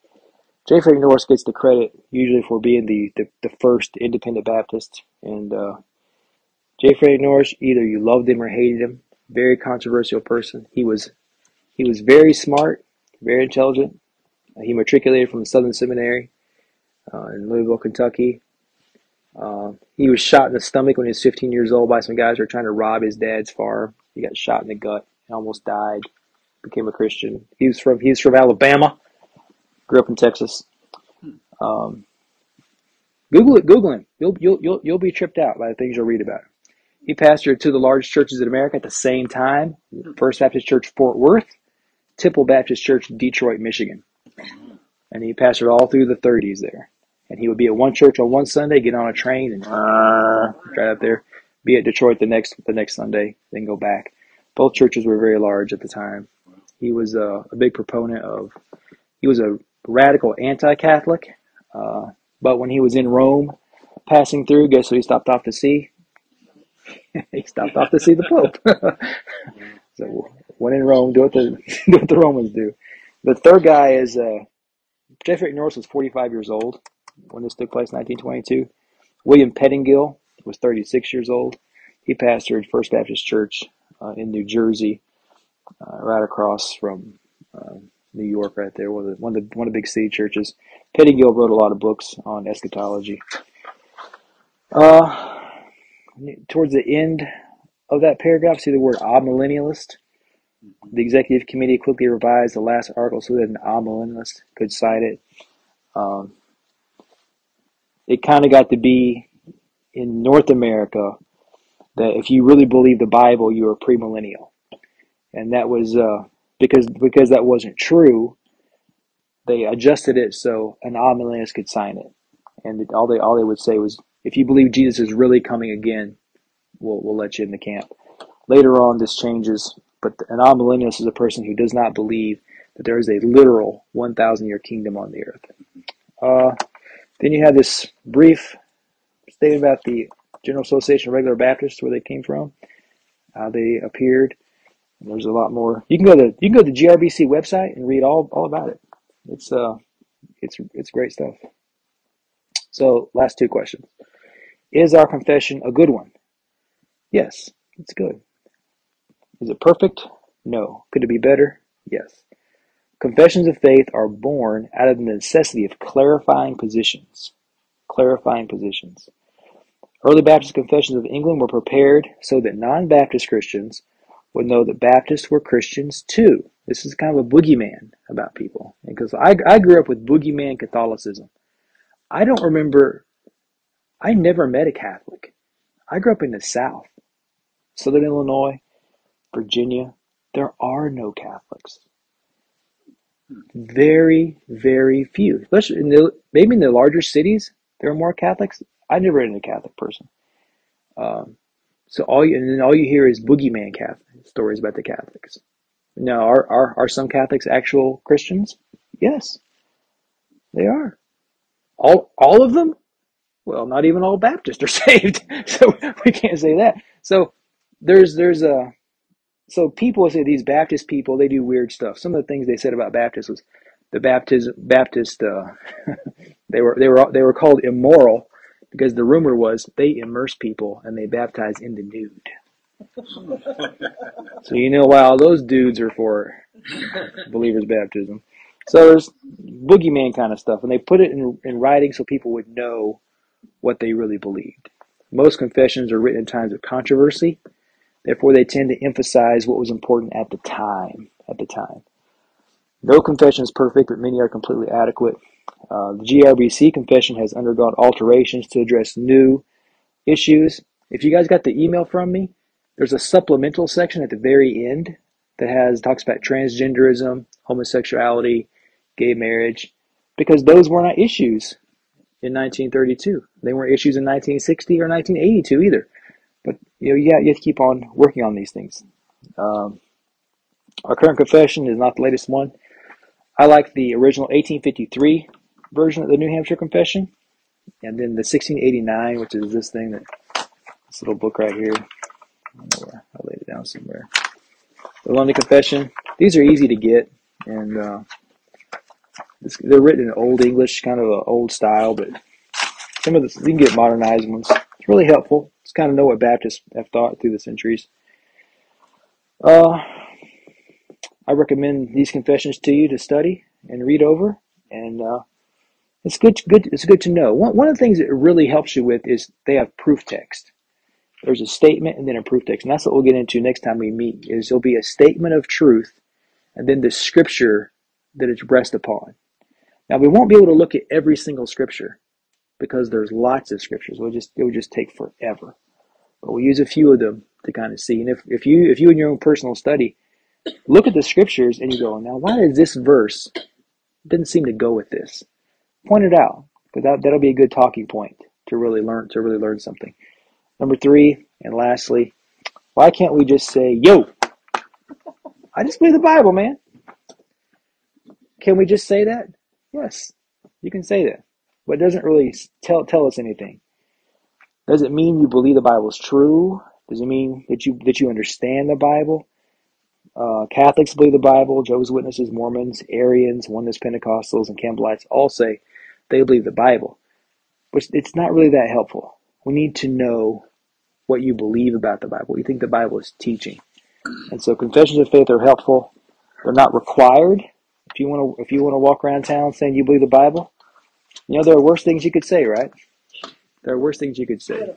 J. Frank Norris gets the credit usually for being the, the, the first independent Baptist. And uh, J. Frank Norris, either you loved him or hated him. Very controversial person. He was he was very smart, very intelligent. He matriculated from Southern Seminary uh, in Louisville, Kentucky. Uh, he was shot in the stomach when he was 15 years old by some guys who were trying to rob his dad's farm. He got shot in the gut and almost died. Became a Christian. He was from he's from Alabama. Grew up in Texas. Um, Google it. Google him. You'll you'll you'll you'll be tripped out by the things you'll read about him. He pastored two of the largest churches in America at the same time: First Baptist Church Fort Worth, Temple Baptist Church Detroit, Michigan, and he pastored all through the 30s there. And he would be at one church on one Sunday, get on a train, and uh, right up there, be at Detroit the next the next Sunday, then go back. Both churches were very large at the time. He was a, a big proponent of. He was a radical anti-Catholic, uh, but when he was in Rome, passing through, guess who he stopped off to see? *laughs* he stopped off to see the Pope. *laughs* so when in Rome, do what the *laughs* do what the Romans do. The third guy is uh, J. Frank Norris was 45 years old when this took place, 1922. William Pettingill was 36 years old. He pastored First Baptist Church uh, in New Jersey, uh, right across from uh, New York, right there, one of the one of the one of the big city churches. Pettingill wrote a lot of books on eschatology. Uh, towards the end of that paragraph, see the word amillennialist. The executive committee quickly revised the last article so that an amillennialist could cite it. Um, it kind of got to be in North America that if you really believe the Bible, you are premillennial, and that was uh, because because that wasn't true. They adjusted it so an amillennialist could sign it, and all they all they would say was, if you believe Jesus is really coming again, we'll we'll let you in the camp. Later on, this changes, but an amillennialist is a person who does not believe that there is a literal 1,000 year kingdom on the earth. Uh, then you have this brief statement about the General Association of Regular Baptists, where they came from, how they appeared. And there's a lot more. You can go to you can go to the GRBC website and read all, all about it. It's uh it's it's great stuff. So last two questions. Is our confession a good one? Yes, it's good. Is it perfect? No. Could it be better? Yes. Confessions of faith are born out of the necessity of clarifying positions. Clarifying positions. Early Baptist confessions of England were prepared so that non Baptist Christians would know that Baptists were Christians too. This is kind of a boogeyman about people. Because I, I grew up with boogeyman Catholicism. I don't remember, I never met a Catholic. I grew up in the South, Southern Illinois, Virginia. There are no Catholics. Very, very few. Especially in the, maybe in the larger cities, there are more Catholics. I never met a Catholic person. Um, so all you, and then all you hear is boogeyman Catholic stories about the Catholics. Now, are, are, are some Catholics actual Christians? Yes, they are. All, all of them? Well, not even all Baptists are *laughs* saved. So we can't say that. So there's, there's a, so people say these Baptist people, they do weird stuff. Some of the things they said about Baptists was the Baptist, Baptist, uh, *laughs* they were, they were, they were called immoral because the rumor was they immerse people and they baptize in the nude. So you know why all those dudes are for believers' baptism. So there's boogeyman kind of stuff, and they put it in, in writing so people would know what they really believed. Most confessions are written in times of controversy, therefore they tend to emphasize what was important at the time. At the time, no confession is perfect, but many are completely adequate. Uh, the GRBC confession has undergone alterations to address new issues. If you guys got the email from me, there's a supplemental section at the very end that has talks about transgenderism, homosexuality, gay marriage, because those were not issues in 1932. They weren't issues in 1960 or 1982 either. But you know, you have, you have to keep on working on these things. Um, our current confession is not the latest one. I like the original 1853 version of the New Hampshire Confession, and then the 1689, which is this thing that this little book right here. I laid it down somewhere. The London Confession. These are easy to get, and uh, they're written in Old English, kind of an old style, but some of the you can get modernized ones. It's really helpful. It's kind of know what Baptists have thought through the centuries. Uh, I recommend these confessions to you to study and read over, and uh, it's good. Good. It's good to know. One one of the things that it really helps you with is they have proof text. There's a statement and then a proof text, and that's what we'll get into next time we meet. Is there'll be a statement of truth, and then the scripture that it's rest upon. Now we won't be able to look at every single scripture because there's lots of scriptures. We'll just it will just take forever. But we'll use a few of them to kind of see. And if, if you if you in your own personal study look at the scriptures and you go, now why does this verse didn't seem to go with this? Point it out because that that'll be a good talking point to really learn to really learn something. Number three, and lastly, why can't we just say, "Yo, I just believe the Bible, man"? Can we just say that? Yes, you can say that, but it doesn't really tell tell us anything. Does it mean you believe the Bible is true? Does it mean that you that you understand the Bible? Uh, Catholics believe the Bible. Jehovah's Witnesses, Mormons, Arians, Oneness Pentecostals, and Campbellites all say they believe the Bible, but it's not really that helpful. We need to know what you believe about the Bible, what you think the Bible is teaching. And so confessions of faith are helpful. They're not required. If you want to, if you want to walk around town saying you believe the Bible, you know there are worse things you could say, right? There are worse things you could say.